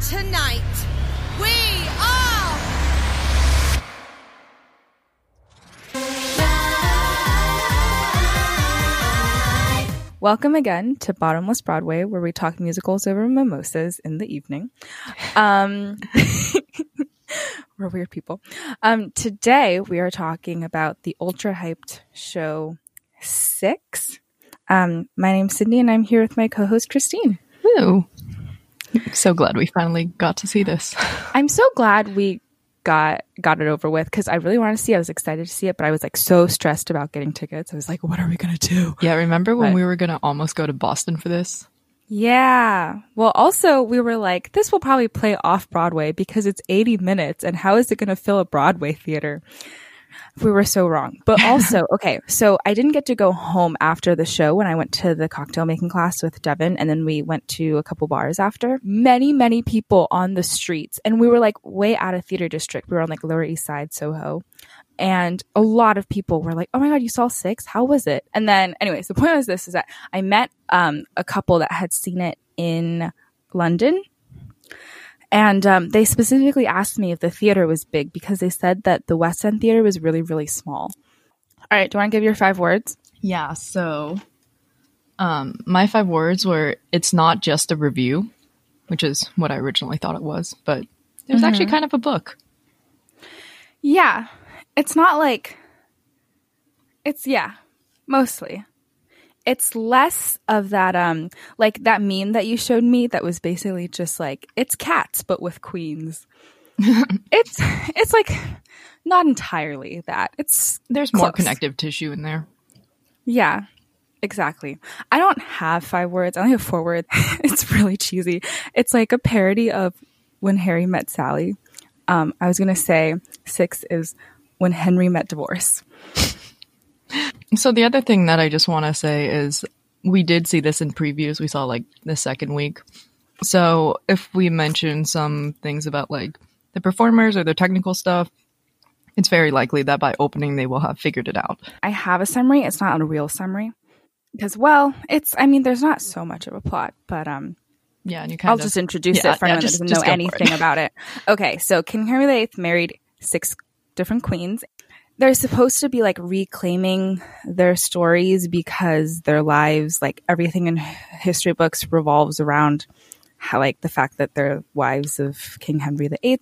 And tonight, we are. Welcome again to Bottomless Broadway, where we talk musicals over mimosas in the evening. Um, we're weird people. Um, today we are talking about the ultra hyped show Six. Um, my name's Sydney, and I'm here with my co-host Christine. So glad we finally got to see this. I'm so glad we got got it over with because I really wanted to see. It. I was excited to see it, but I was like so stressed about getting tickets. I was like, "What are we gonna do?" Yeah, remember when But- we were gonna almost go to Boston for this? Yeah. Well, also we were like, this will probably play off Broadway because it's 80 minutes, and how is it going to fill a Broadway theater? We were so wrong. But also, okay, so I didn't get to go home after the show when I went to the cocktail making class with Devin, and then we went to a couple bars after. Many, many people on the streets, and we were like way out of theater district. We were on like Lower East Side, Soho. And a lot of people were like, "Oh my god, you saw six? How was it?" And then, anyways, the point was this: is that I met um, a couple that had seen it in London, and um, they specifically asked me if the theater was big because they said that the West End theater was really, really small. All right, do you want to give your five words? Yeah, so um my five words were it's not just a review, which is what I originally thought it was, but it was actually kind of a book. Yeah, it's not like it's yeah, mostly. It's less of that um like that meme that you showed me that was basically just like it's cats but with queens. it's it's like not entirely that. It's There's more Close. connective tissue in there. yeah. Exactly. I don't have five words. I only have four words. it's really cheesy. It's like a parody of when Harry met Sally. Um, I was gonna say six is when Henry met divorce. So the other thing that I just want to say is we did see this in previews. We saw like the second week. So if we mention some things about like the performers or their technical stuff, it's very likely that by opening they will have figured it out. I have a summary. It's not a real summary because, well, it's. I mean, there's not so much of a plot, but um, Yeah, and you kind I'll of just introduce yeah, it for yeah, anyone just, that doesn't know for it. anything about it. Okay, so King Henry VIII married six different queens. They're supposed to be like reclaiming their stories because their lives, like everything in history books, revolves around how, like, the fact that they're wives of King Henry VIII.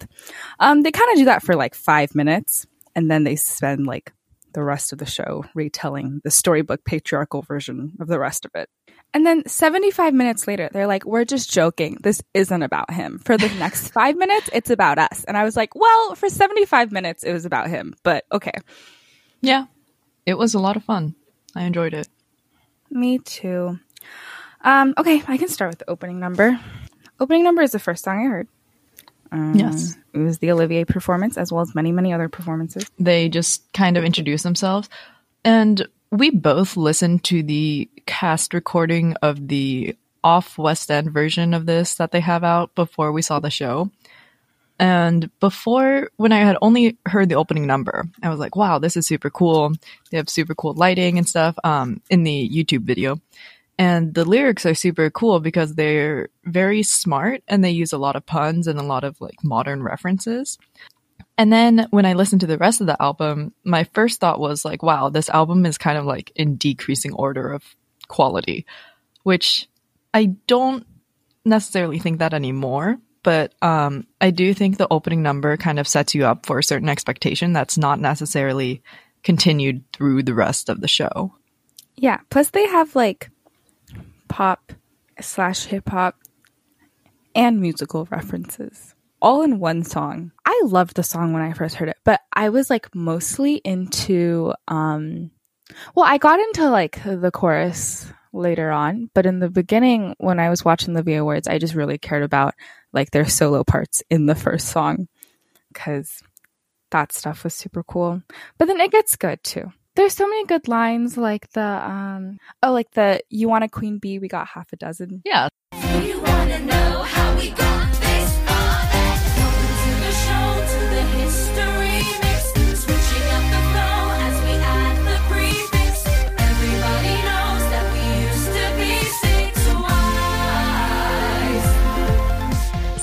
Um, they kind of do that for like five minutes, and then they spend like the rest of the show retelling the storybook patriarchal version of the rest of it. And then 75 minutes later, they're like, we're just joking. This isn't about him. For the next five minutes, it's about us. And I was like, well, for 75 minutes, it was about him. But okay. Yeah, it was a lot of fun. I enjoyed it. Me too. Um, okay, I can start with the opening number. Opening number is the first song I heard. Um, Yes. It was the Olivier performance, as well as many, many other performances. They just kind of introduced themselves, and we both listened to the cast recording of the off West End version of this that they have out before we saw the show. And before, when I had only heard the opening number, I was like, wow, this is super cool. They have super cool lighting and stuff um, in the YouTube video. And the lyrics are super cool because they're very smart and they use a lot of puns and a lot of like modern references. And then when I listened to the rest of the album, my first thought was like, wow, this album is kind of like in decreasing order of quality, which I don't necessarily think that anymore. But um, I do think the opening number kind of sets you up for a certain expectation that's not necessarily continued through the rest of the show. Yeah. Plus, they have like pop slash hip hop and musical references all in one song. I loved the song when I first heard it, but I was like mostly into um well, I got into like the chorus later on, but in the beginning when I was watching the V Awards, I just really cared about like their solo parts in the first song cuz that stuff was super cool. But then it gets good too. There's so many good lines like the um oh like the you want a queen bee, we got half a dozen. Yeah,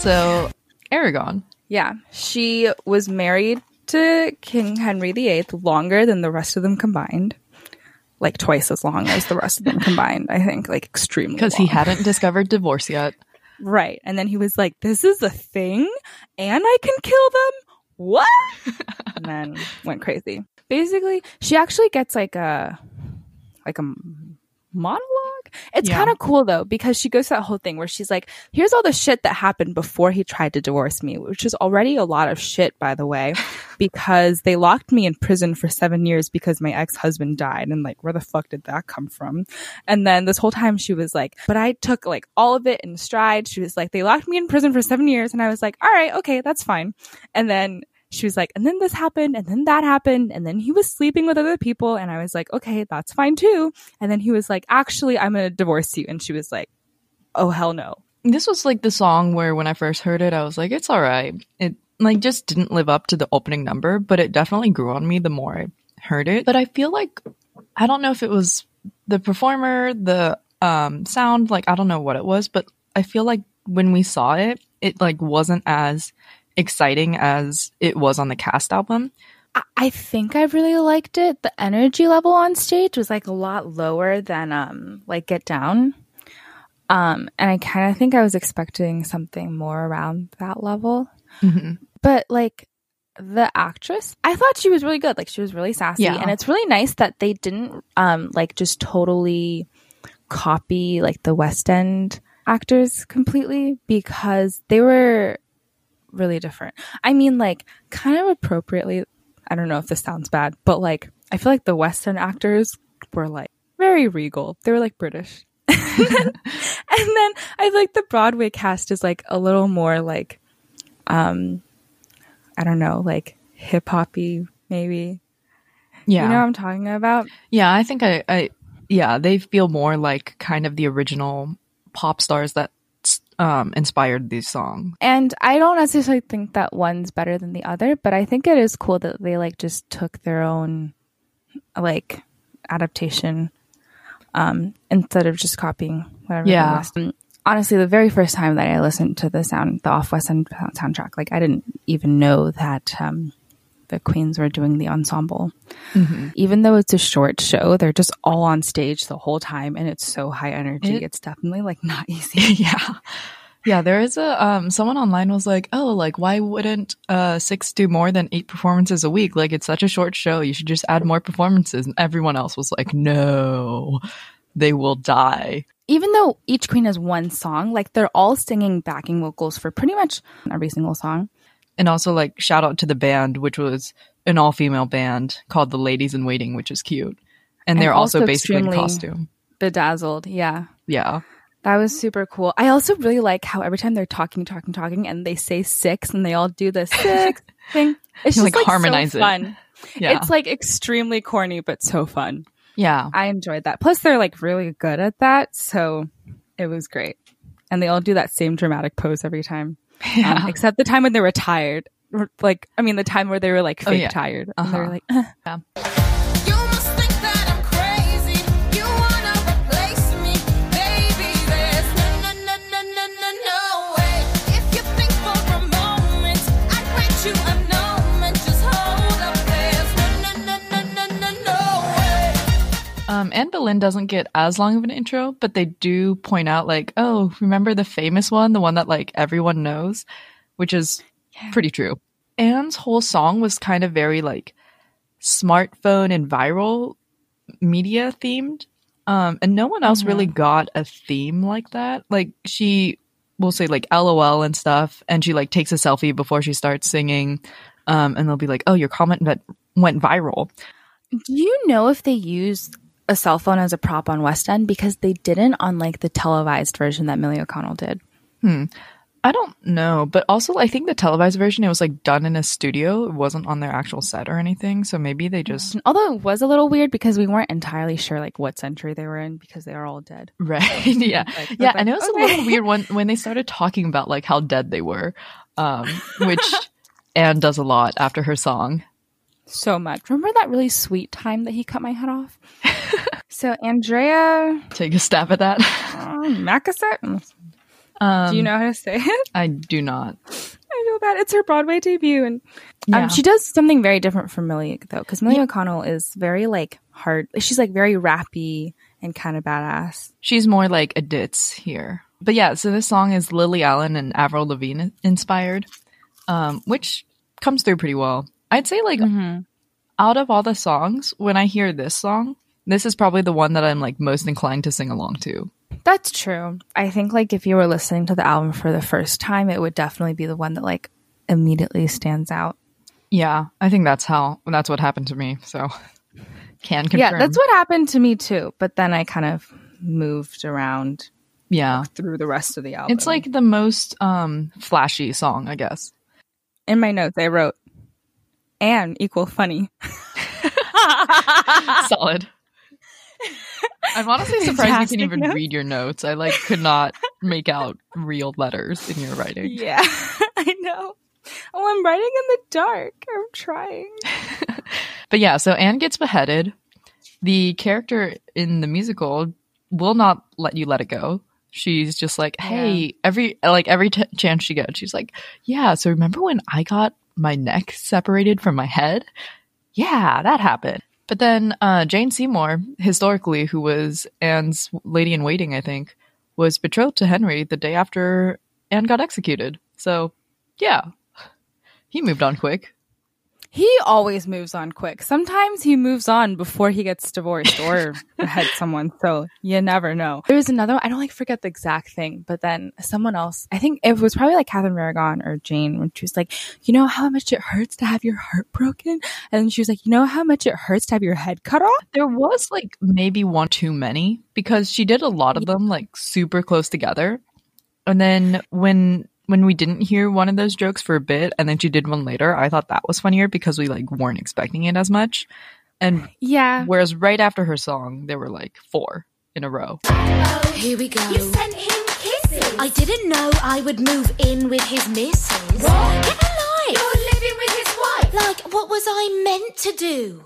we used to be six wise. So, Aragon. Yeah, she was married to King Henry VIII longer than the rest of them combined. Like twice as long as the rest of them combined, I think, like extremely. Because he hadn't discovered divorce yet. Right. And then he was like, this is a thing and I can kill them? What? and then went crazy. Basically, she actually gets like a like a monologue. It's Yeah. kind of cool though because she goes through that whole thing where she's like, here's all the shit that happened before he tried to divorce me, which is already a lot of shit by the way, because they locked me in prison for 7 years because my ex-husband died and like where the fuck did that come from? And then this whole time she was like, but I took like all of it in stride. She was like, they locked me in prison for seven years. And I was like, all right, okay, that's fine. And then she was like, and then this happened, and then that happened, and then he was sleeping with other people. And I was like, okay, that's fine too. And then he was like, actually, I'm going to divorce you. And she was like, oh, hell no. This was like the song where when I first heard it, I was like, it's all right. It like just didn't live up to the opening number, but it definitely grew on me the more I heard it. But I feel like I don't know if it was the performer, the um sound, like I don't know what it was, but I feel like when we saw it, it like wasn't as exciting as it was on the cast album. I- think I really liked it. The energy level on stage was like a lot lower than um like Get Down. Um and I kind of think I was expecting something more around that level. But like the actress, I thought she was really good. Like she was really sassy Yeah. and it's really nice that they didn't um like just totally copy like the West End actors completely because they were really different. I mean, like, kind of appropriately. I don't know if this sounds bad, but like, I feel like the West End actors were like very regal. They were like British. and, then, and then I feel like the Broadway cast is like a little more like, um, I don't know, like hip hoppy, maybe. Yeah. You know what I'm talking about? Yeah, I think I, I, yeah, they feel more like kind of the original pop stars that um, inspired these songs. And I don't necessarily think that one's better than the other, but I think it is cool that they like just took their own like adaptation um instead of just copying whatever. Yeah. Um, Honestly, the very first time that I listened to the sound, the Off West End soundtrack, like I didn't even know that um, the Queens were doing the ensemble. Even though it's a short show, they're just all on stage the whole time, and it's so high energy. It- it's definitely like not easy. yeah. Yeah, there is a um someone online was like, "Oh, like why wouldn't uh 6 do more than 8 performances a week? Like it's such a short show. You should just add more performances." And everyone else was like, "No. They will die." even though each queen has one song, like they're all singing backing vocals for pretty much every single song. And also like shout out to the band which was an all-female band called The Ladies in Waiting, which is cute. And And they're also, also basically in costume. Bedazzled, yeah. Yeah. That was super cool. I also really like how every time they're talking, talking, talking, and they say six, and they all do the six thing. It's just like, like, harmonize so it. fun. Yeah. It's like extremely corny, but so fun. yeah. I enjoyed that. Plus, they're like really good at that, so it was great. And they all do that same dramatic pose every time, Yeah. um, except the time when they were tired. Or, Like, I mean, the time where they were like Oh, fake yeah. tired, and they were Uh-huh. like, yeah. Um, Anne Boleyn doesn't get as long of an intro, but they do point out like, oh, remember the famous one, the one that like everyone knows, which is pretty true. Anne's whole song was kind of very like smartphone and viral media themed. Um, and no one else really got a theme like that. Like she will say like LOL and stuff, and she like takes a selfie before she starts singing. Um, and they'll be like, oh, your comment that went viral. Do you know if they used a cell phone as a prop on West End? Because they didn't on like the televised version that Millie O'Connell did. I don't know, but also I think the televised version it was like done in a studio. It wasn't on their actual set or anything, so maybe they just although it was a little weird because we weren't entirely sure like what century they were in because they are all dead. right. yeah, Like, yeah, like, and it was okay. a little weird when when they started talking about like how dead they were, um, which Anne does a lot after her song. So much. Remember that really sweet time that he cut my head off? so Andrea Take a stab at that. uh, Macasaet. Um, Do you know how to say it? I do not. I feel bad. It's her Broadway debut, and Yeah. um, she does something very different from Millie though, because Millie McConnell is very like hard. She's like very rappy and kind of badass. She's more like a ditz here. But yeah, so this song is Lily Allen and Avril Lavigne inspired, um, which comes through pretty well. I'd say like out of all the songs, when I hear this song, this is probably the one that I'm like most inclined to sing along to. That's true. I think like if you were listening to the album for the first time, it would definitely be the one that like immediately stands out. Yeah, I think that's how that's what happened to me. So can confirm. Yeah, that's what happened to me too. But then I kind of moved around Yeah, through the rest of the album. it's like the most um flashy song, I guess. in my notes I wrote and equal funny. Solid. I'm honestly surprised you Fantastic can even notes. read your notes. I like could not make out real letters in your writing. Yeah, I know. Oh, I'm writing in the dark. I'm trying. But yeah, so Anne gets beheaded. The character in the musical will not let you let it go. She's just like, hey, every like every t- chance she gets, she's like, yeah. So remember when I got my neck separated from my head? Yeah, that happened. But then uh, Jane Seymour, historically, who was Anne's lady in waiting, I think, was betrothed to Henry the day after Anne got executed. So yeah, he moved on quick. He always moves on quick. Sometimes he moves on before he gets divorced or beheads someone. So you never know. There was another, I don't like forget the exact thing, but then someone else, I think it was probably like Catherine Aragon or Jane when she was like, you know how much it hurts to have your heart broken? And then she was like, you know how much it hurts to have your head cut off? There was like maybe one too many because she did a lot of them like super close together. And then when when we didn't hear one of those jokes for a bit and then she did one later, I thought that was funnier because we like weren't expecting it as much. And Yeah. whereas right after her song, there were like four in a row. Here we go. You sent him kisses. I didn't know I would move in with his missus. What? Get a life. You're living with his wife. Like, what was I meant to do?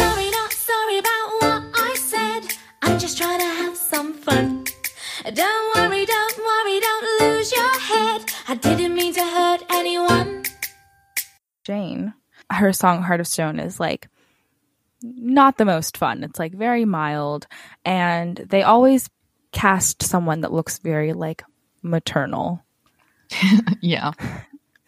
Sorry, not sorry about what I said. I'm just trying to have some fun. Don't worry, I didn't mean to hurt anyone. Jane, her song Heart of Stone is like not the most fun. It's like very mild and they always cast someone that looks very like maternal. Yeah.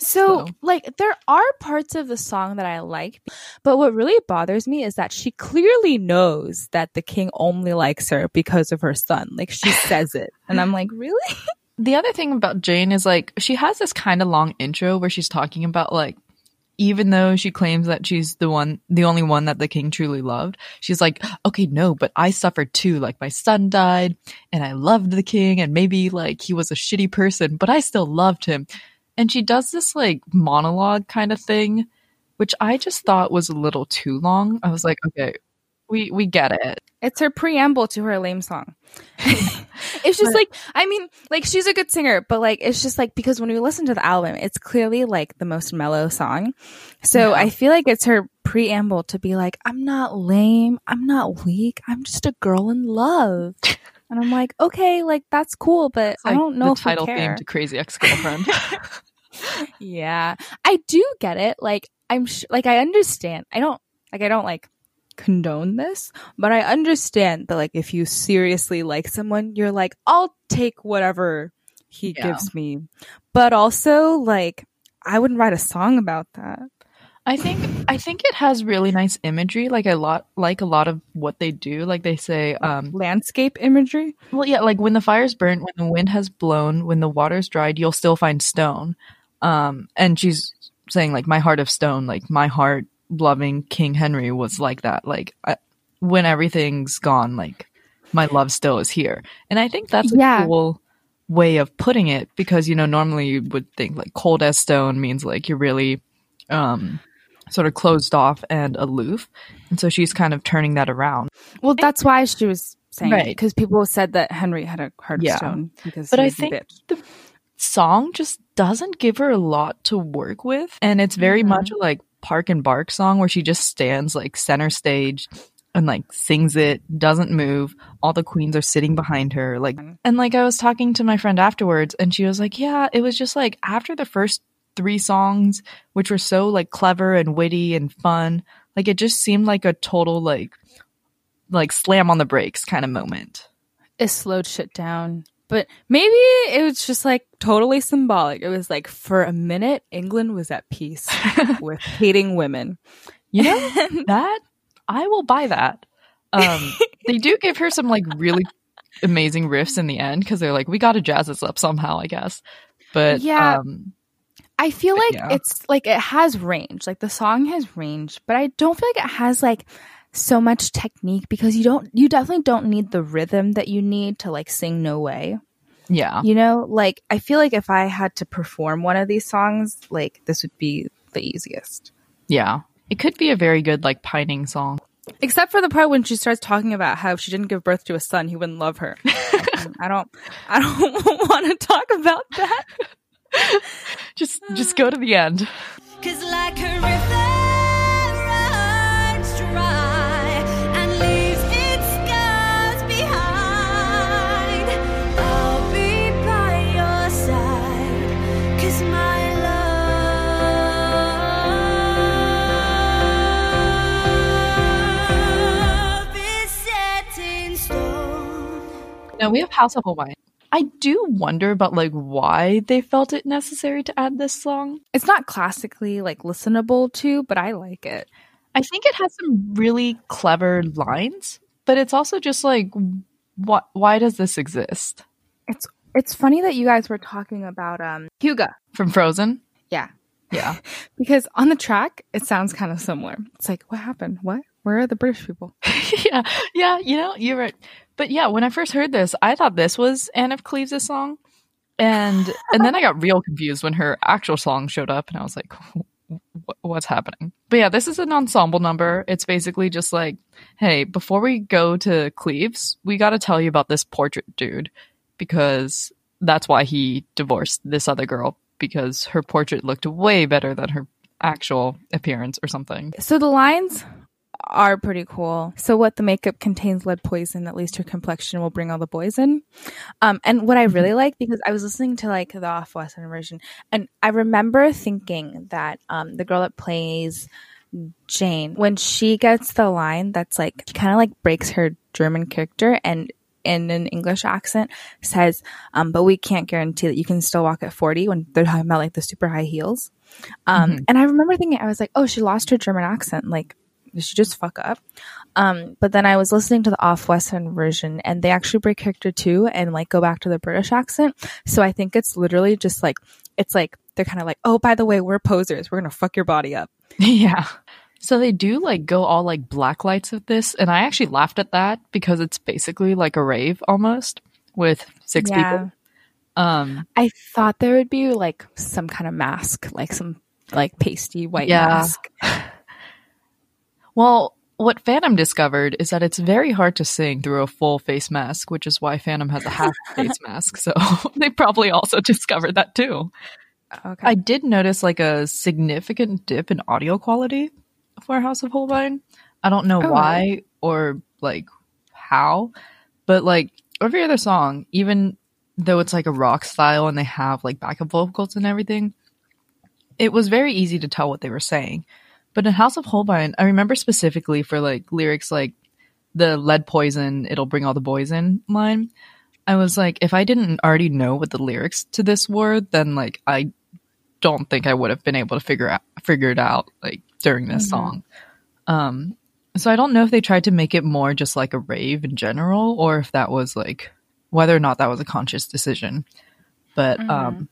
So, So- like there are parts of the song that I like, but what really bothers me is that she clearly knows that the king only likes her because of her son. Like she says it. And I'm like, "Really?" The other thing about Jane is like she has this kind of long intro where she's talking about like even though she claims that she's the one the only one that the king truly loved, she's like, "Okay, no, but I suffered too. Like my son died and I loved the king and maybe like he was a shitty person, but I still loved him." And she does this like monologue kind of thing, which I just thought was a little too long. I was like, "Okay, we we get it." It's her preamble to her lame song. it's just like, I mean, like she's a good singer, but like it's just like because when we listen to the album, it's clearly like the most mellow song. So Yeah. I feel like it's her preamble to be like, I'm not lame, I'm not weak, I'm just a girl in love. and I'm like, okay, like that's cool, but It's I like don't know the if title theme to Crazy Ex-Girlfriend. Yeah, I do get it. Like I'm sh- like I understand. I don't like I don't like condone this, but I understand that like if you seriously like someone, you're like I'll take whatever he Yeah. gives me. But also like I wouldn't write a song about that. I think I think it has really nice imagery. Like a lot, like a lot of what they do. Like they say, um, Landscape imagery. well, yeah, like when the fire's burnt, when the wind has blown, when the water's dried, you'll still find stone. Um, and she's saying like my heart of stone, like my heart loving King Henry was like that. Like I, when everything's gone, like my love still is here. And I think that's a Yeah. cool way of putting it because you know normally you would think like cold as stone means like you're really um sort of closed off and aloof and so she's kind of turning that around Well, that's why she was saying Right. because people said that Henry had a heart Yeah. stone because But I think the song just doesn't give her a lot to work with and it's very Mhm. much like park and bark song where she just stands like center stage and like sings it, doesn't move. All the queens are sitting behind her. Like, and like I was talking to my friend afterwards and she was like, yeah, it was just like after the first three songs, which were so like clever and witty and fun, like it just seemed like a total like, like slam on the brakes kind of moment. It slowed shit down. But maybe it was just like totally symbolic. It was like for a minute, England was at peace with hating women. You know, that I will buy that. Um, they do give her some like really amazing riffs in the end because they're like, we got to jazz this up somehow, I guess. But Yeah. um, I feel like yeah. it's like it has range. Like the song has range, but I don't feel like it has like so much technique because you don't you definitely don't need the rhythm that you need to like sing no way. yeah, You know, like I feel like if I had to perform one of these songs, like this would be the easiest. yeah, it could be a very good like pining song. Except for the part when she starts talking about how if she didn't give birth to a son, he wouldn't love her. Um, I don't I don't want to talk about that. Just just go to the end. Cause like a river stone. Now we have House of Holbein. I do wonder about like why they felt it necessary to add this song. It's not classically like listenable to, but I like it. I think it has some really clever lines, but it's also just like, what? Why does this exist? It's it's funny that you guys were talking about um Hygge. From Frozen, Yeah. yeah. Because on the track it sounds kind of similar. It's like, what happened? What? Where are the British people? yeah, yeah, you know, you're right. But yeah, when I first heard this, I thought this was Anne of Cleves' song. And and then I got real confused when her actual song showed up and I was like, what's happening? But yeah, this is an ensemble number. It's basically just like, hey, before we go to Cleves, we got to tell you about this portrait dude because that's why he divorced this other girl because her portrait looked way better than her actual appearance or something. So the lines are pretty cool. So what the makeup contains lead poison, at least her complexion will bring all the boys in. Um, and what I really like because I was listening to like the off West End version, and I remember thinking that um, the girl that plays Jane, when she gets the line that's like she kind of like breaks her German character and in an English accent says, um, but we can't guarantee that you can still walk at 40 when they're talking about like the super high heels. Um, and I remember thinking, I was like, oh, she lost her German accent. Like, did she just fuck up? Um, but then I was listening to the off West End version and they actually break character too and like go back to the British accent. So I think it's literally just like, it's like, they're kind of like, oh, by the way, we're posers. We're going to fuck your body up. Yeah. So they do like go all like black lights with this, and I actually laughed at that because it's basically like a rave almost with six people. Um, I thought there would be like some kind of mask, like some like pasty white Yeah. mask. well, what Phantom discovered is that it's very hard to sing through a full face mask, which is why Phantom has a half face mask. So they probably also discovered that too. Okay. I did notice like a significant dip in audio quality for House of Holbein. I don't know Oh, why or like how, but like every other song, even though it's like a rock style and they have like backup vocals and everything, it was very easy to tell what they were saying. But in House of Holbein, I remember specifically for like lyrics like the lead poison, it'll bring all the boys in line. I was like, if I didn't already know what the lyrics to this were, then like I don't think I would have been able to figure out figure it out like during this song. Um so I don't know if they tried to make it more just like a rave in general or if that was like whether or not that was a conscious decision. But um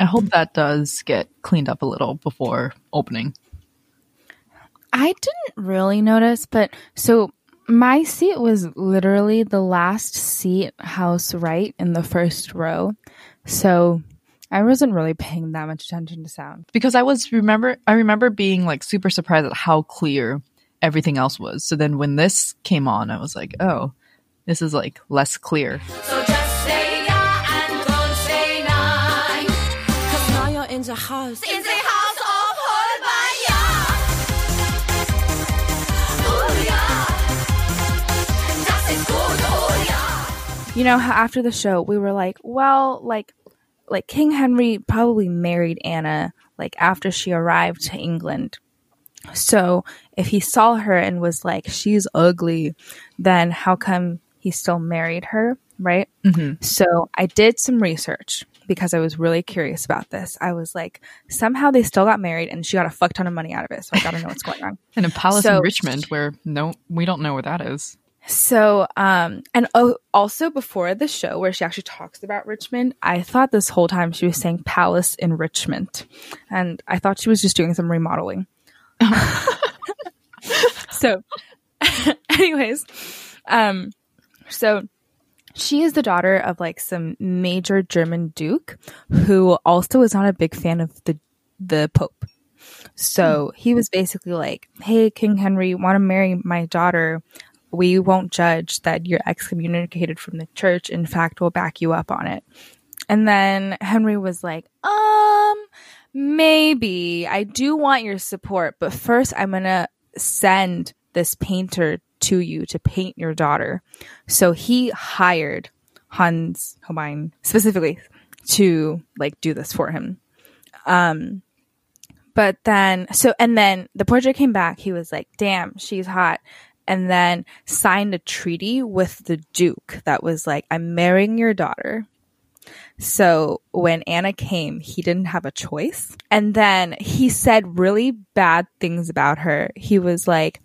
I hope that does get cleaned up a little before opening. I didn't really notice, but so my seat was literally the last seat house right in the first row. So I wasn't really paying that much attention to sound. because I was remember I remember being like super surprised at how clear everything else was. So then when this came on, I was like, oh, this is like less clear. So just say yeah and don't say nine. Cause now you're in the house. In the you know how after the show we were like, well, like like King Henry probably married Anna like after she arrived to England. So if he saw her and was like, she's ugly, then how come he still married her? Right. Mm-hmm. So I did some research because I was really curious about this. I was like, somehow they still got married and she got a fuck ton of money out of it. So I gotta know what's going on. In a palace So- in Richmond where no, we don't know where that is. So, um, and oh, also before the show where she actually talks about Richmond, I thought this whole time she was saying palace in Richmond. And I thought she was just doing some remodeling. so, anyways, um, so she is the daughter of like some major German duke who also is not a big fan of the the Pope. So he was basically like, "Hey, King Henry, want to marry my daughter? We won't judge that you're excommunicated from the church. In fact, we'll back you up on it." And then Henry was like, "Um, maybe I do want your support, but first I'm gonna send this painter to you to paint your daughter." So he hired Hans Holbein specifically to like do this for him. Um, but then so and then the portrait came back. He was like, "Damn, she's hot." And then signed a treaty with the duke that was like, "I'm marrying your daughter." So when Anna came, he didn't have a choice. And then he said really bad things about her. He was like,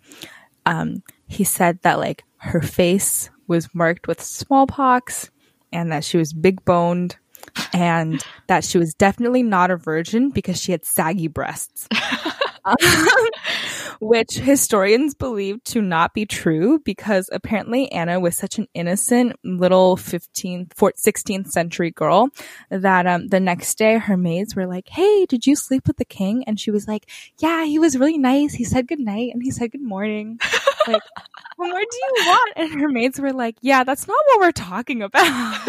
um, he said that like her face was marked with smallpox and that she was big boned and that she was definitely not a virgin because she had saggy breasts. Um, which historians believe to not be true because apparently Anna was such an innocent little 15th, 14th, 16th century girl that um, the next day her maids were like, Hey, did you sleep with the king? And she was like, Yeah, he was really nice. He said good night and he said good morning. like, what more do you want? And her maids were like, Yeah, that's not what we're talking about.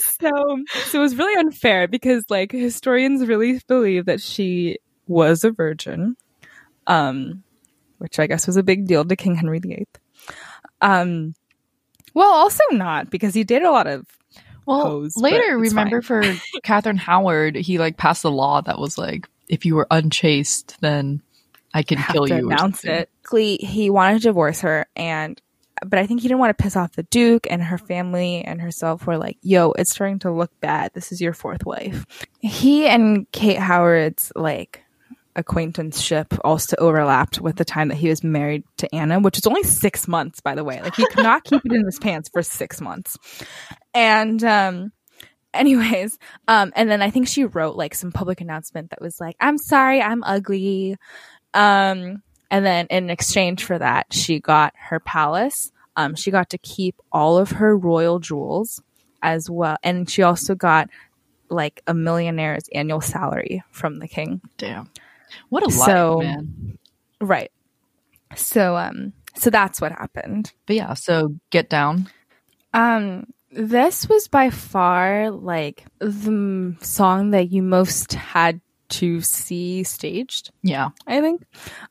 so so it was really unfair because like historians really believe that she was a virgin um which i guess was a big deal to king henry viii um well also not because he did a lot of Well, later, remember for Catherine Howard, he like passed a law that was like, if you were unchaste, then I can kill to you. announce it. He wanted to divorce her and but i think he didn't want to piss off the duke and her family and herself were like yo it's starting to look bad. This is your fourth wife. He and kate howard's like acquaintanceship also overlapped with the time that he was married to Anna, which is only six months, by the way. Like he could not keep it in his pants for six months. And um anyways, um and then I think she wrote like some public announcement that was like, I'm sorry, I'm ugly. Um and then in exchange for that, she got her palace. Um she got to keep all of her royal jewels as well. And she also got like a millionaire's annual salary from the king. Damn. What a life, So- man. Right. So um so that's what happened. But yeah, so get down. Um this was by far like the song that you most had to see staged, Yeah. I think.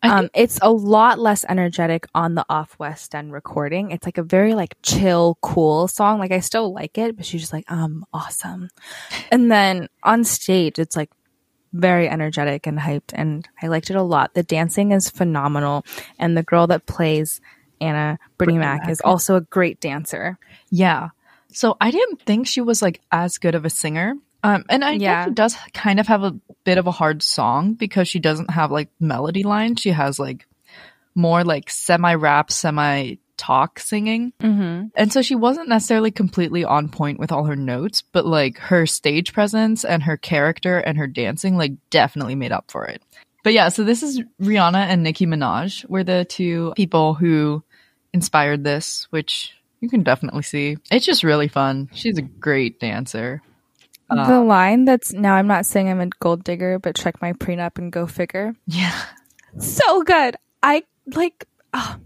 I um it's a lot less energetic on the off west end recording. It's like a very like chill, cool song. Like I still like it, but she's just like, um, awesome. And then on stage it's like very energetic and hyped and I liked it a lot. The dancing is phenomenal and the girl that plays Anna Brittney, Brittney Mack, Mack. is also a great dancer. Yeah. So I didn't think she was like as good of a singer. Um, and I Yeah. think she does kind of have a bit of a hard song because she doesn't have like melody lines. She has like more like semi rap, semi talk singing. Mm-hmm. And so she wasn't necessarily completely on point with all her notes, but like her stage presence and her character and her dancing like definitely made up for it. But yeah, so this is Rihanna and Nicki Minaj were the two people who inspired this, which you can definitely see. It's just really fun. She's a great dancer. Uh, the line that's now I'm not saying I'm a gold digger, but check my prenup and go figure. Yeah. so good. I like ah.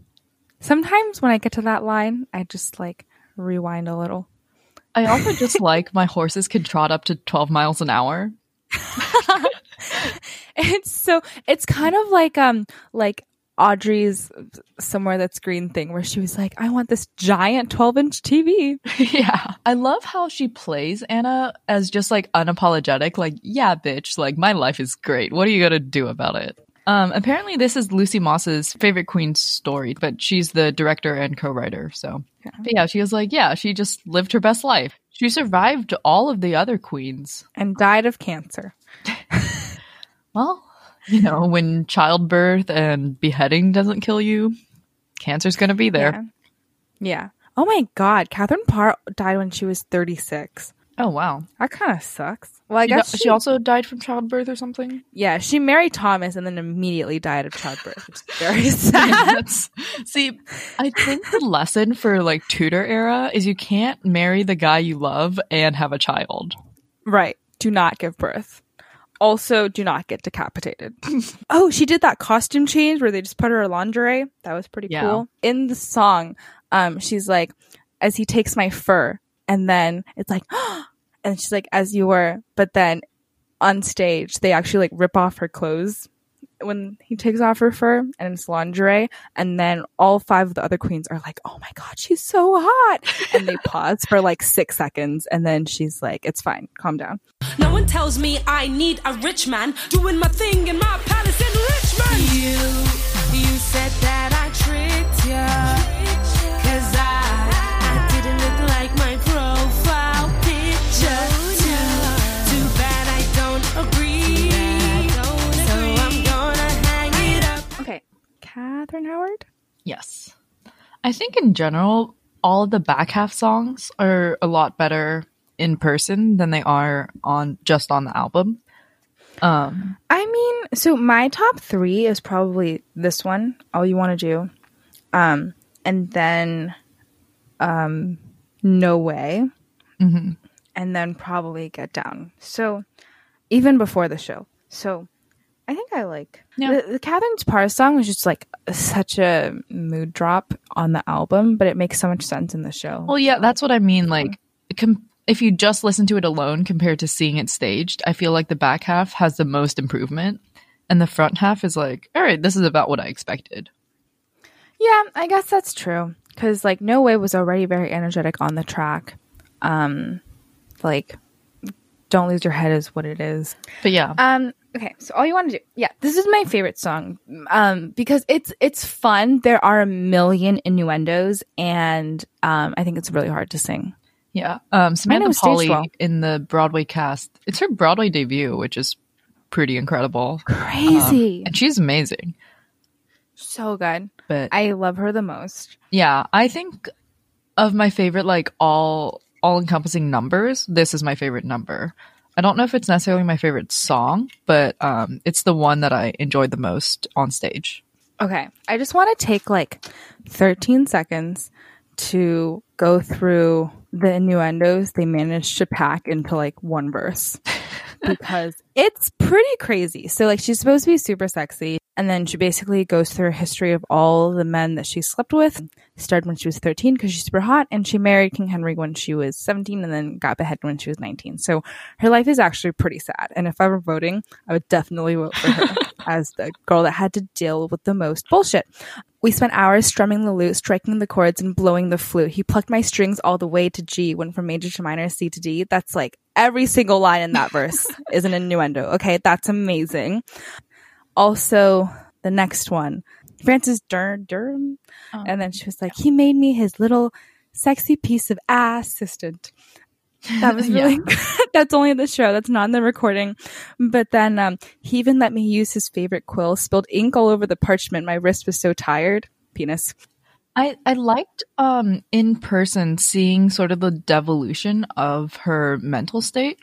Sometimes when I get to that line, I just like rewind a little. I also just like my horses can trot up to 12 miles an hour. It's so it's kind of like um like Audrey's somewhere that's green thing where she was like, I want this giant 12 inch TV. yeah. I love how she plays Anna as just like unapologetic, like, yeah, bitch, like my life is great. What are you gonna do about it? Um, apparently this is Lucy Moss's favorite queen story, but she's the director and co-writer. So, but yeah, she was like, yeah, she just lived her best life. She survived all of the other queens. and died of cancer. Well, you know, when childbirth and beheading doesn't kill you, cancer's gonna be there. Yeah. Yeah. Oh my God. Catherine Parr died when she was 36. Oh wow. That kind of sucks. Well, I She, guess she, she, also died from childbirth or something. yeah, she married Thomas and then immediately died of childbirth, is very sad. See, I think the lesson for like Tudor era is you can't marry the guy you love and have a child. right. Do not give birth. Also, do not get decapitated. oh, she did that costume change where they just put her in lingerie. That was pretty Yeah. cool. In the song, um, she's like, as he takes my fur, and then it's like, and she's like, as you were, but then on stage, they actually like rip off her clothes when he takes off her fur and it's lingerie. And then all five of the other queens are like, oh my God, she's so hot. And they pause for like six seconds. And then she's like, it's fine. Calm down. No one tells me I need a rich man doing my thing in my palace in Richmond. You, you said that I tricked you. Cause I, I Catherine Howard? Yes. I think in general, all the back half songs are a lot better in person than they are on just on the album. Um, I mean, so my top three is probably this one, All You Want to Do. Um, and then um, No Way. mhm. And then probably Get Down. So even before the show. So I think I like Yeah. the, the Catherine's Parr song was just like such a mood drop on the album, but it makes so much sense in the show. Well, yeah, that's what I mean. Like, com- if you just listen to it alone compared to seeing it staged, I feel like the back half has the most improvement, and the front half is like, all right, this is about what I expected. Yeah, I guess that's true. Because like No Way was already very energetic on the track. Um, like Don't Lose Your Head is what it is. But yeah, Um, okay, so all you want to do, yeah, this is my favorite song. Um, because it's it's fun. There are a million innuendos, and um, I think it's really hard to sing. yeah. Um, Samantha Pauly well. in the Broadway cast, it's her Broadway debut, which is pretty incredible, Crazy, and she's amazing. so good. But I love her the most. yeah, I think of my favorite, like all all encompassing numbers. This is my favorite number. I don't know if it's necessarily my favorite song, but um, it's the one that I enjoyed the most on stage. Okay, I just want to take like 13 seconds to go through the innuendos they managed to pack into like one verse because it's pretty crazy. So, like, she's supposed to be super sexy, and then she basically goes through a history of all the men that she slept with. Started when she was 13 because she's super hot, and she married King Henry when she was 17 and then got beheaded when she was 19. So, her life is actually pretty sad. And if I were voting, I would definitely vote for her as the girl that had to deal with the most bullshit. We spent hours strumming the lute, striking the chords, and blowing the flute. He plucked my strings all the way to G, went from major to minor, C to D. That's like every single line in that verse is an innuendo. Okay, that's amazing. Also, the next one, Francis Dur- Dereham, and then she was like, "He made me his little sexy piece of ass assistant." That was Yeah. really that's only in the show. That's not in the recording. But then um, he even let me use his favorite quill. Spilled ink all over the parchment. My wrist was so tired. Penis. I, I liked um in person seeing sort of the devolution of her mental state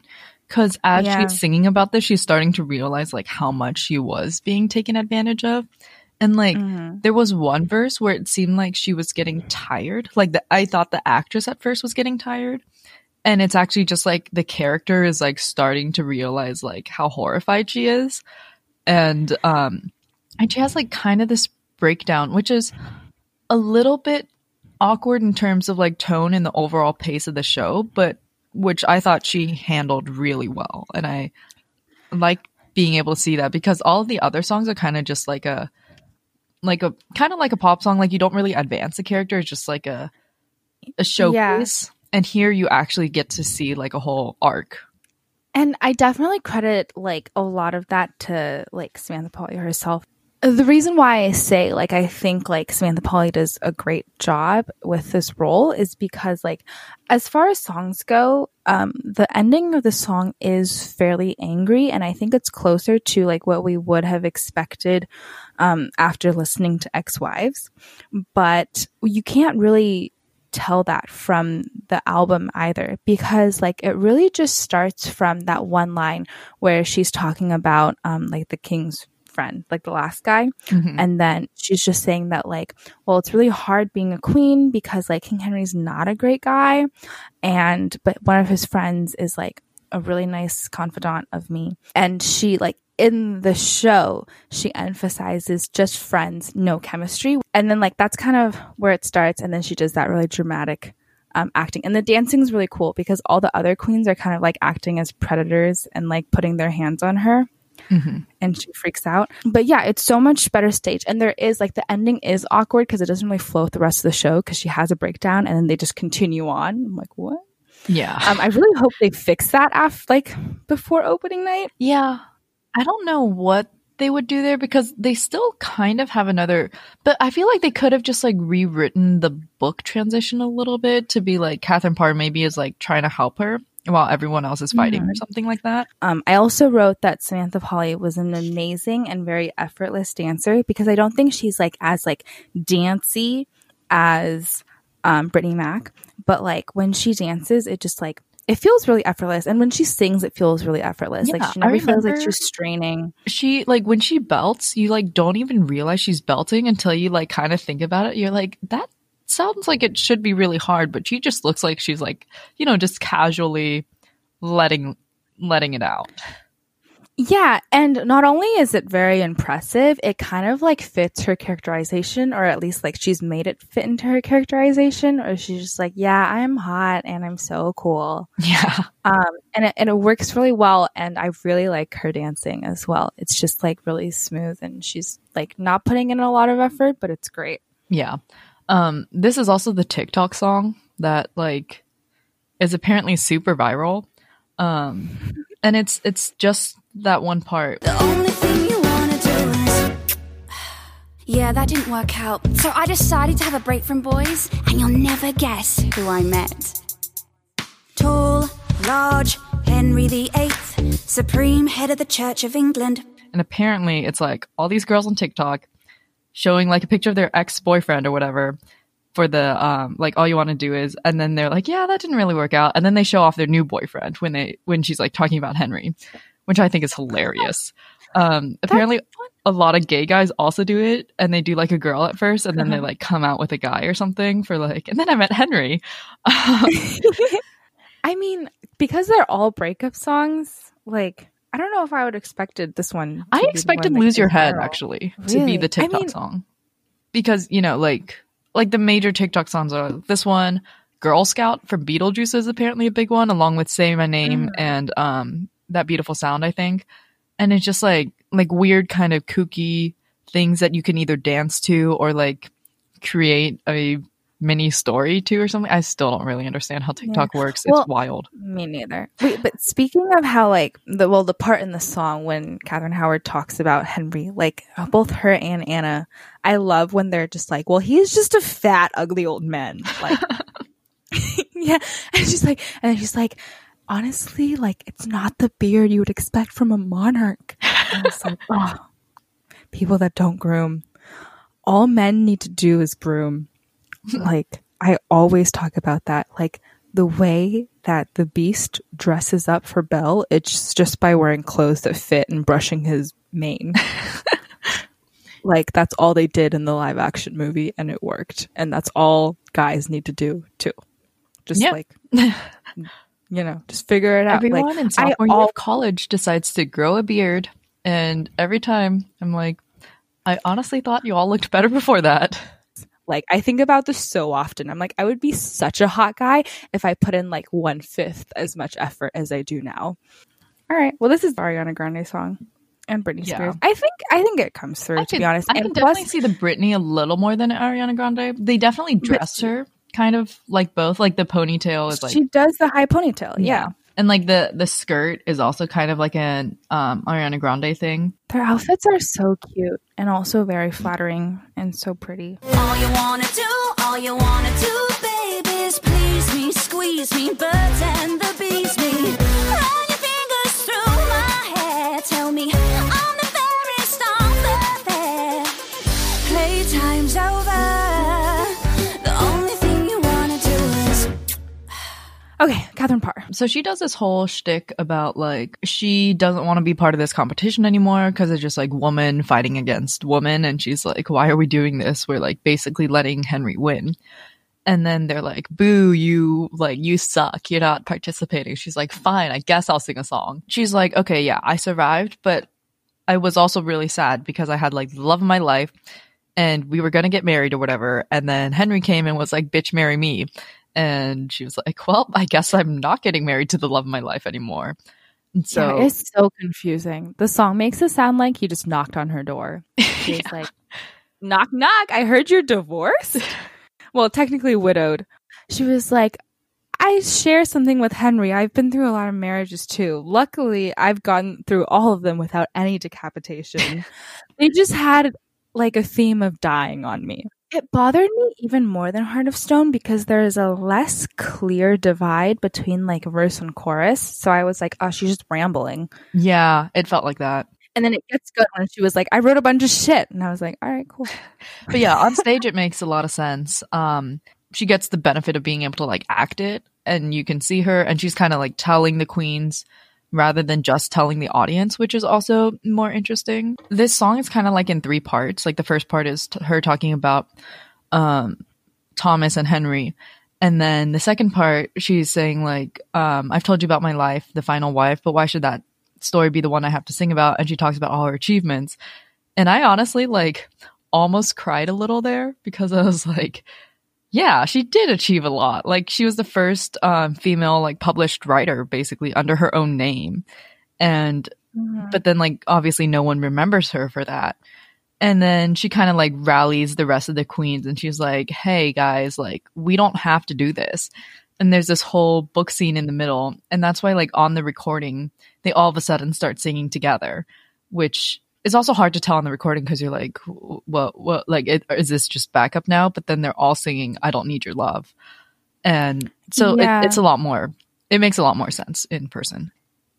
because as Yeah. she's singing about this she's starting to realize like how much she was being taken advantage of. And like there was one verse where it seemed like she was getting tired. Like the, i thought the actress at first was getting tired. And it's actually just like the character is like starting to realize like how horrified she is. And um and she has like kind of this breakdown which is a little bit awkward in terms of like tone and the overall pace of the show, but which I thought she handled really well. And I like being able to see that because all of the other songs are kind of just like a like a kind of like a pop song. Like you don't really advance the character; it's just like a a showcase. And here you actually get to see like a whole arc. And I definitely credit like a lot of that to like Samantha Pauly herself. The reason why I say like I think like Samantha Pauly does a great job with this role is because like as far as songs go, um the ending of the song is fairly angry and I think it's closer to like what we would have expected um after listening to Ex-Wives. But you can't really tell that from the album either because like it really just starts from that one line where she's talking about um like the king's friend like the last guy. And then she's just saying that like well it's really hard being a queen because like king henry's not a great guy. And but one of his friends is like a really nice confidant of me. And she like in the show she emphasizes just friends no chemistry. And then like that's kind of where it starts. And then she does that really dramatic um, acting. And the dancing is really cool because all the other queens are kind of like acting as predators and like putting their hands on her and she freaks out. But yeah, it's so much better stage. And there is like the ending is awkward because it doesn't really flow with the rest of the show because she has a breakdown and then they just continue on. I'm like, what? Yeah. Um, I really hope they fix that after like before opening night. Yeah. I don't know what they would do there because they still kind of have another but I feel like they could have just like rewritten the book transition a little bit to be like Catherine Parr maybe is like trying to help her while everyone else is fighting or something like that. Um, I also wrote that Samantha Pauly was an amazing and very effortless dancer because I don't think she's like as like dancey as um, Brittney Mack, but like when she dances, it just like it feels really effortless, and when she sings, it feels really effortless. like she never feels like she's straining. She like when she belts, you like don't even realize she's belting until you like kind of think about it. You're like that sounds like it should be really hard, but she just looks like she's like, you know, just casually letting letting it out. Yeah, and not only is it very impressive, it kind of like fits her characterization, or at least like she's made it fit into her characterization, or she's just like, yeah, I'm hot and I'm so cool. Yeah. Um, and it, and it works really well, and I really like her dancing as well. It's just like really smooth, and she's like not putting in a lot of effort, but it's great. Yeah. Um, this is also the TikTok song that like is apparently super viral. Um, and it's it's just that one part. The only thing you wanna do is. Yeah, that didn't work out. So I decided to have a break from boys, and you'll never guess who I met. Tall, large, Henry VIII, supreme head of the Church of England. And apparently it's like all these girls on TikTok showing like a picture of their ex-boyfriend or whatever for the um like all you want to do is and then they're like, Yeah, that didn't really work out. And then they show off their new boyfriend when they when she's like talking about Henry, which I think is hilarious. Um apparently a lot of gay guys also do it and they do like a girl at first and then they like come out with a guy or something for like and then I met Henry. I mean, because they're all breakup songs, like I don't know if I would expected this one. I expected one "Lose Your Head" viral. actually to be Really? the I TikTok mean- song because you know, like, like the major TikTok songs are this one. "Girl Scout" from Beetlejuice is apparently a big one, along with "Say My Name" Mm. and um, "That Beautiful Sound." I think, and it's just like like weird kind of kooky things that you can either dance to or like create a mini story to or something. I still don't really understand how TikTok works. Well, it's wild. Me neither. Wait, but speaking of how like the well the part in the song when Catherine Howard talks about Henry, like uh, both her and Anna, I love when they're just like, well, he's just a fat, ugly old man. Like, yeah, and she's like, and she's like, honestly, like it's not the beard you would expect from a monarch. And it's like, oh, people that don't groom. All men need to do is groom. like I always talk about that. Like the way that the beast dresses up for Belle, it's just by wearing clothes that fit and brushing his mane. like that's all they did in the live action movie and it worked. And that's all guys need to do too. Just Yeah. like you know, just figure it out. Everyone like in I sophomore year of college decides to grow a beard, and every time I'm like, I honestly thought you all looked better before that. Like I think about this so often. I'm like, I would be such a hot guy if I put in like one fifth as much effort as I do now. All right. Well, this is Ariana Grande song. and Britney Yeah. Spears. I think I think it comes through. I to can, be honest, I can and definitely see the Britney a little more than Ariana Grande. They definitely dress her kind of like both. Like the ponytail is like she does the high ponytail. Yeah. And like the the skirt is also kind of like an um Ariana Grande thing. their outfits are so cute and also very flattering and so pretty. All you wanna do, all you wanna do, baby, is please me, squeeze me, birds and the bees me. Run your fingers through my hair, tell me I'm Okay, Catherine Parr. So she does this whole shtick about like she doesn't want to be part of this competition anymore because it's just like woman fighting against woman, and she's like, "Why are we doing this? We're like basically letting Henry win." And then they're like, "Boo! You like you suck. You're not participating." She's like, "Fine, I guess I'll sing a song." She's like, "Okay, yeah, I survived, but I was also really sad because I had like the love of my life." And we were gonna get married or whatever. And then Henry came and was like, bitch, marry me. And she was like, well, I guess I'm not getting married to the love of my life anymore. And so, yeah, it's so confusing. The song makes it sound like he just knocked on her door. He's like, knock, knock. I heard you're divorced. well, technically widowed. She was like, I share something with Henry. I've been through a lot of marriages too. Luckily, I've gone through all of them without any decapitation. they just had like a theme of dying on me. It bothered me even more than Heart of Stone because there is a less clear divide between like verse and chorus. So I was like, oh, she's just rambling. yeah, it felt like that. And then it gets good when she was like, I wrote a bunch of shit. And I was like, all right, cool. But yeah, on stage, it makes a lot of sense. Um, she gets the benefit of being able to like act it and you can see her and she's kind of like telling the queens rather than just telling the audience, which is also more interesting. This song is kind of like in three parts. Like the first part is t- her talking about um, Thomas and Henry. And then the second part, she's saying like, um, I've told you about my life, the final wife, but why should that story be the one I have to sing about? And she talks about all her achievements. And I honestly like almost cried a little there because I was like, yeah, she did achieve a lot. Like she was the first um, female like published writer basically under her own name. And but then like obviously no one remembers her for that. And then she kind of like rallies the rest of the queens and she's like, "Hey guys, like we don't have to do this." And there's this whole book scene in the middle, and that's why like on the recording, they all of a sudden start singing together, which is also hard to tell on the recording because you're like, "What? What? Like, it, is this just backup now?" But then they're all singing, "I don't need your love," and so Yeah. it, it's a lot more. It makes a lot more sense in person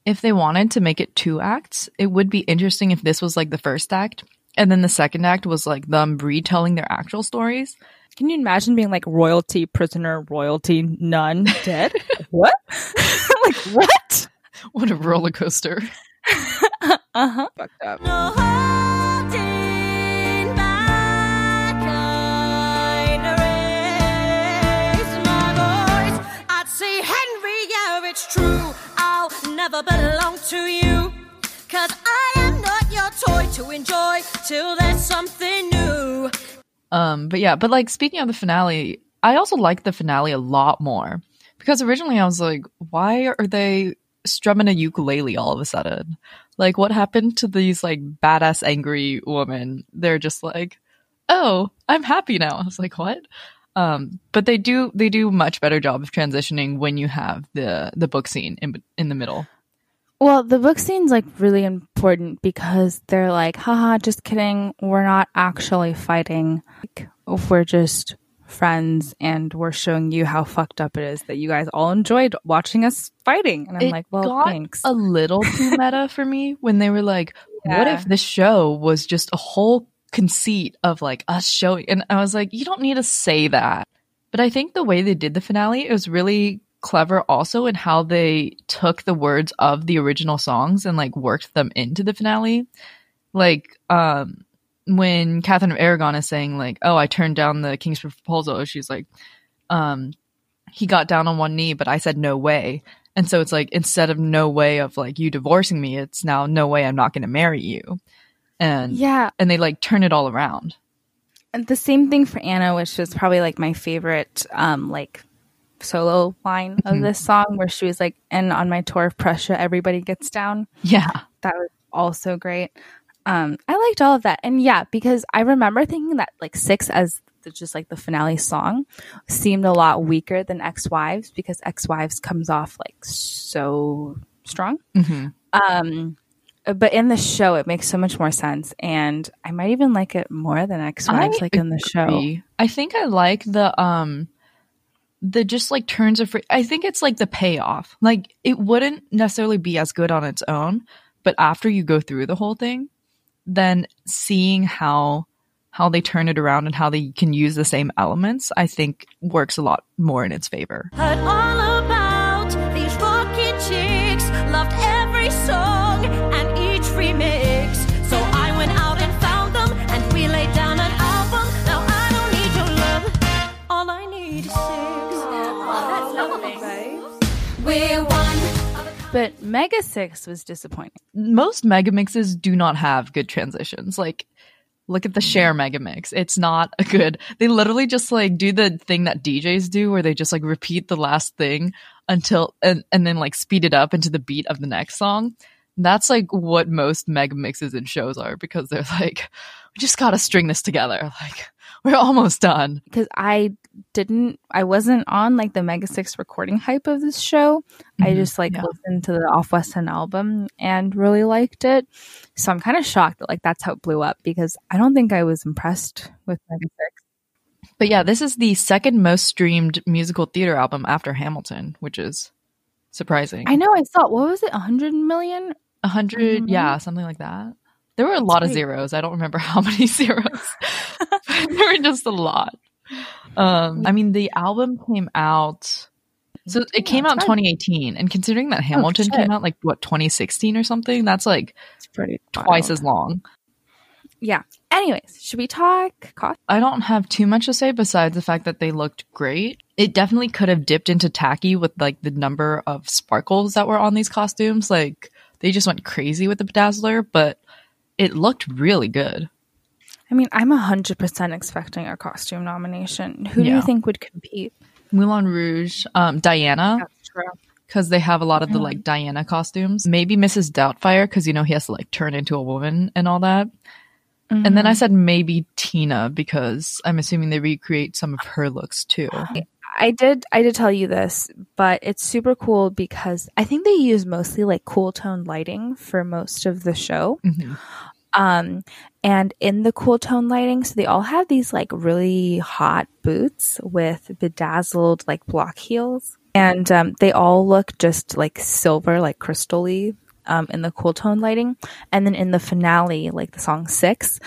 if they wanted to make it two acts, it would be interesting if this was like the first act and then the second act was like them retelling their actual stories. Can you imagine being like royalty prisoner, royalty nun, dead? what? like what? What a roller coaster. Uh huh. Fucked up. no holding. I raise my voice. I'd say, Henry, yeah, it's true. I'll never belong to you. Cause I am not your toy to enjoy till there's something new. Um, but yeah, but like speaking of the finale, I also like the finale a lot more because originally I was like, why are they strumming a ukulele all of a sudden? Like, what happened to these like badass angry women? They're just like, oh, I'm happy now. I was like, what? Um, but they do they do much better job of transitioning when you have the the book scene in in the middle. Well, the book scene's like really important because they're like, haha, just kidding. We're not actually fighting. Like, we're just friends and we're showing you how fucked up it is that you guys all enjoyed watching us fighting. And I'm it like, well, got thanks. a little too meta for me when they were like, "What if this show was just a whole conceit of like us showing?" And I was like, "You don't need to say that." But I think the way they did the finale it was really clever, also in how they took the words of the original songs and like worked them into the finale. Like, um, when Catherine of Aragon is saying like, "Oh, I turned down the king's proposal," she's like, um, he got down on one knee, but I said no way. And so it's like instead of no way of like you divorcing me, it's now no way I'm not going to marry you. And yeah. and they like turn it all around. And the same thing for Anna, which is probably like my favorite, um, like solo line of this song where she was like, and on my tour of Prussia, everybody gets down. Yeah. That was also great. Um, I liked all of that, and yeah, because I remember thinking that like six as the, just like the finale song seemed a lot weaker than Ex Wives because Ex Wives comes off like so strong. Mhm. Um, but in the show, it makes so much more sense, and I might even like it more than Ex Wives, like in the show. I think I like the um the just like turns of free I think it's like the payoff. Like it wouldn't necessarily be as good on its own, but after you go through the whole thing, then seeing how how they turn it around and how they can use the same elements, I think works a lot more in its favor. But Mega Six was disappointing. most mega mixes do not have good transitions. Like, look at the Cher mega mix. It's not a good. They literally just like do the thing that DJs do, where they just like repeat the last thing until and and then like speed it up into the beat of the next song. That's like what most mega mixes and shows are because they're like, we just gotta string this together. Like, we're almost done. because I didn't, I wasn't on like the Mega Six recording hype of this show. I Mhm, just like yeah. listened to the Off West End album and really liked it. So I'm kind of shocked that like that's how it blew up because I don't think I was impressed with Mega Six. But yeah, this is the second most streamed musical theater album after Hamilton, which is surprising. I know I thought, what was it, 100 million? A 100 Mhm. yeah, something like that. There were a lot of great. zeros. I don't remember how many zeros. there were just a lot. Um, I mean, the album came out. So it came Yeah, out in 2018, and considering that Hamilton shit. came out like what 2016 or something, that's like It's pretty twice wild. as long. Yeah. Anyways, should we talk cost? I don't have too much to say besides the fact that they looked great. It definitely could have dipped into tacky with like the number of sparkles that were on these costumes. Like they just went crazy with the bedazzler, but it looked really good. I mean, I'm 100% expecting a costume nomination. Who do you think would compete? Moulin Rouge, um, Diana, That's true. because they have a lot of the like Diana costumes. Maybe Mrs. Doubtfire, because you know he has to like turn into a woman and all that. And then I said maybe Tina because I'm assuming they recreate some of her looks too. I did I did tell you this, but it's super cool because I think they use mostly like cool tone lighting for most of the show. Mhm. Um and in the cool tone lighting, so they all have these like really hot boots with bedazzled like block heels. And um, they all look just like silver, like crystally um, in the cool tone lighting. And then in the finale, like the song six,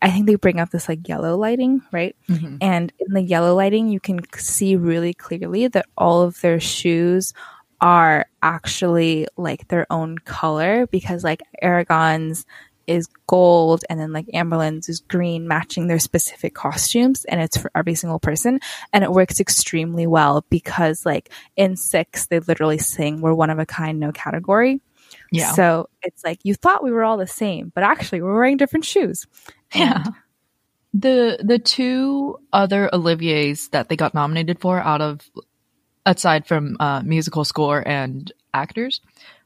I think they bring up this like yellow lighting, right? Mhm. And in the yellow lighting, you can see really clearly that all of their shoes are actually like their own color because like Aragon's is gold and then like Anne Boleyn's is green, matching their specific costumes. And it's for every single person. And it works extremely well because like in six, they literally sing, we're one of a kind, no category. Yeah. So it's like you thought we were all the same, but actually we're wearing different shoes. Yeah. The the two other Olivier's that they got nominated for out of aside from uh, musical score and actors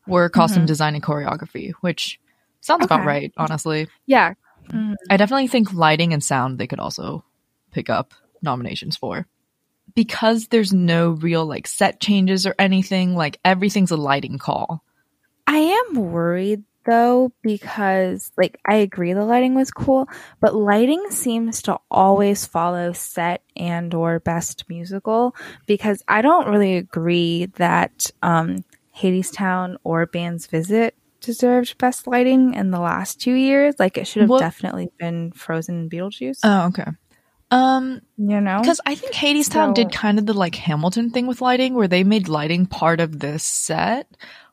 were costume design and choreography, which sounds about right, honestly. Yeah. I definitely think lighting and sound they could also pick up nominations for. Because there's no real like set changes or anything, like everything's a lighting call. I am worried though because like I agree the lighting was cool, but lighting seems to always follow set and or best musical because I don't really agree that um Hadestown or Band's Visit deserved best lighting in the last two years. Like it should have definitely been Frozen and Beetlejuice. Oh, okay. Um, you know? Because I think Hadestown So- did kind of the like Hamilton thing with lighting, where they made lighting part of this set.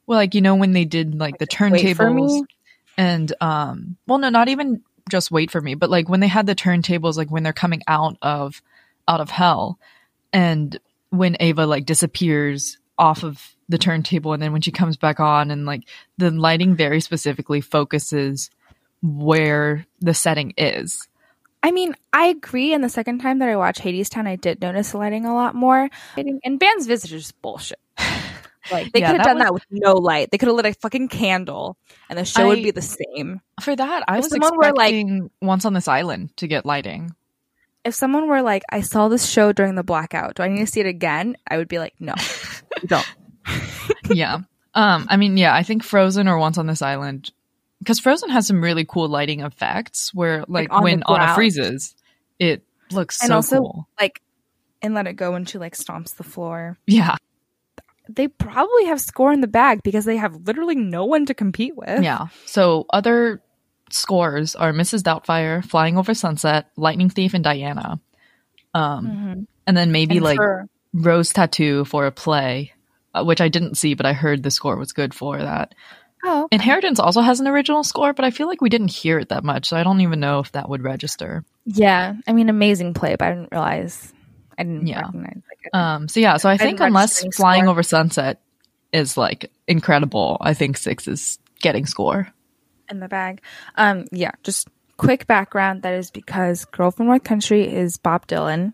Well, like you know when they did like the turntables and um, well, no, not even just wait for me, but like when they had the turntables, like when they're coming out of out of hell, and when Ava like disappears off of the turntable, and then when she comes back on, and like the lighting very specifically focuses where the setting is. I mean, I agree. And the second time that I watched Hadestown, I did notice the lighting a lot more. And Band's Visit is bullshit. Like they Yeah, could have done was- that with no light. They could have lit a fucking candle, and the show would be the same. For that, I If was someone were, like- Once on This Island to get lighting. If someone were like, "I saw this show during the blackout. Do I need to see it again?" I would be like, "No, don't." yeah. Um, I mean, yeah, I think Frozen or Once on This Island, because Frozen has some really cool lighting effects where, like, on when Anna freezes, it looks and so also cool. like, and let it go when she like stomps the floor. Yeah, They probably have score in the bag because they have literally no one to compete with. yeah. So other scores are Mrs. Doubtfire, Flying Over Sunset, Lightning Thief, and Diana. Um, Mhm. and then maybe And like for- Rose Tattoo for a play, uh, which I didn't see, but I heard the score was good for that. oh, Inheritance also has an original score, but I feel like we didn't hear it that much, so I don't even know if that would register. yeah. I mean, amazing play, but I didn't realize. I didn't Yeah. recognize. Um, so yeah, so I think unless Flying score. Over Sunset is like incredible, I think six is getting score. in the bag. Um, yeah, just quick background. That is because Girl from North Country is Bob Dylan.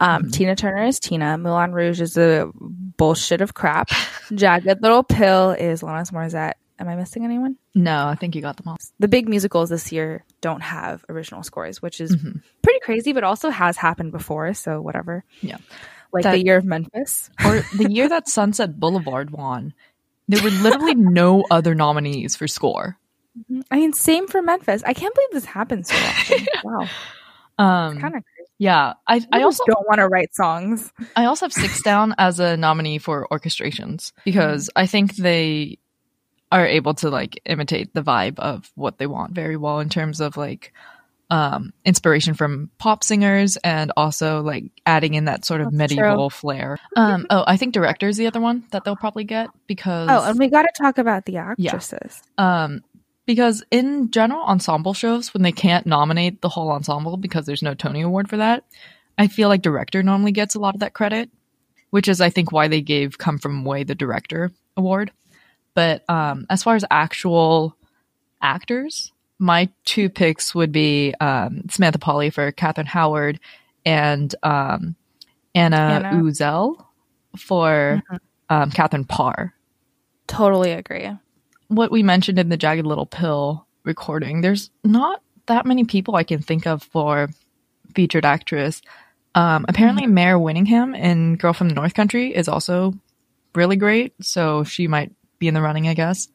Um, Mm-hmm. Tina Turner is Tina. Moulin Rouge is a bullshit of crap. Jagged Little Pill is Alanis Morissette. Am I missing anyone? No, I think you got them all. The big musicals this year don't have original scores, which is Mm-hmm. pretty crazy, but also has happened before. So whatever. Yeah. Like That- the year of Memphis. Or the year that Sunset Boulevard won, there were literally no other nominees for score. I mean, same for Memphis. I can't believe this happens so often. wow, Um, kind of. Yeah, I, I I also don't want to write songs. I also have six down as a nominee for orchestrations because I think they are able to like imitate the vibe of what they want very well in terms of like um inspiration from pop singers and also like adding in that sort of That's medieval flair. Um oh, I think director is the other one that they'll probably get because Oh, and we got to talk about the actresses. um because in general ensemble shows when they can't nominate the whole ensemble because there's no Tony award for that, I feel like director normally gets a lot of that credit, which is I think why they gave Come From Away the director award. But um as far as actual actors, my two picks would be um Samantha Pauly for Catherine Howard and um Anna, Anna. Uzel for Mm-hmm. um Catherine Parr Totally agree. What we mentioned in the Jagged Little Pill recording, there's not that many people I can think of for featured actress. Um, apparently, Mm-hmm. Mare Winningham in Girl from the North Country is also really great, so she might be in the running, I guess.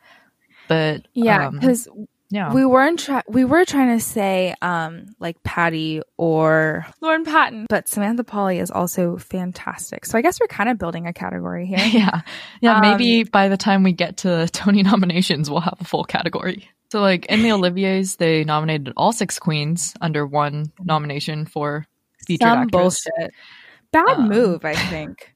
But Yeah, um, because yeah, we weren't try- we were trying to say um like Patty or Lauren Patten, but Samantha Pauly is also fantastic. So I guess we're kind of building a category here. yeah, yeah. Um, maybe by the time we get to Tony nominations, we'll have a full category. So, like in the Olivier's, they nominated all six queens under one nomination for featured Some actress. bullshit. Bad Um, move, I think.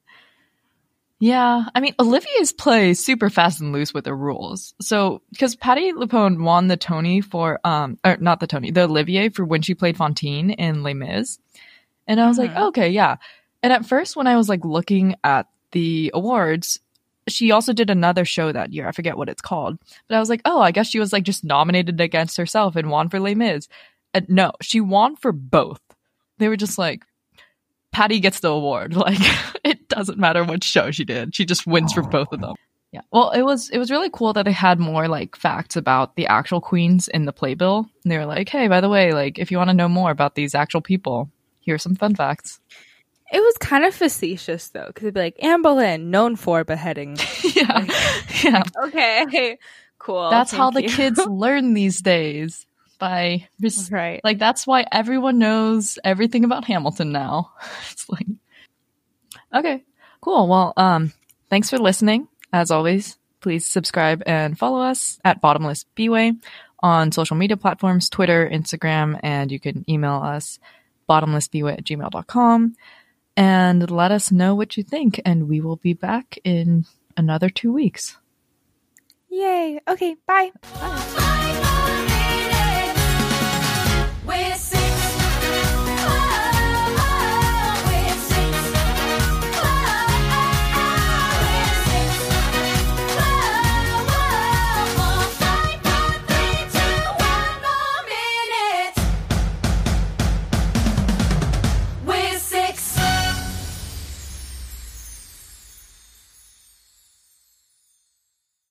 Yeah, I mean, Olivier's play super fast and loose with the rules. So, because Patti LuPone won the Tony for, um, or not the Tony, the Olivier for when she played Fantine in Les Mis. And I was like, okay, yeah. And at first, when I was like looking at the awards, she also did another show that year. I forget what it's called. But I was like, oh, I guess she was like just nominated against herself and won for Les Mis. And no, she won for both. They were just like, Patti gets the award. Like it doesn't matter what show she did. She just wins for both of them. Yeah. Well, it was it was really cool that they had more like facts about the actual queens in the playbill. And they were like, "Hey, by the way, like if you want to know more about these actual people, here's some fun facts." It was kind of facetious though, because it'd be like Anne Boleyn, known for beheading. yeah. yeah. okay, cool. That's how the kids learn these days by res- right. like that's why everyone knows everything about Hamilton now. It's like Okay, cool. Well, um thanks for listening. As always, please subscribe and follow us at Bottomless Bway on social media platforms, Twitter, Instagram, and you can email us bottomlessbway at gmail.com and let us know what you think and we will be back in another two weeks. Yay. Okay, bye. Bye.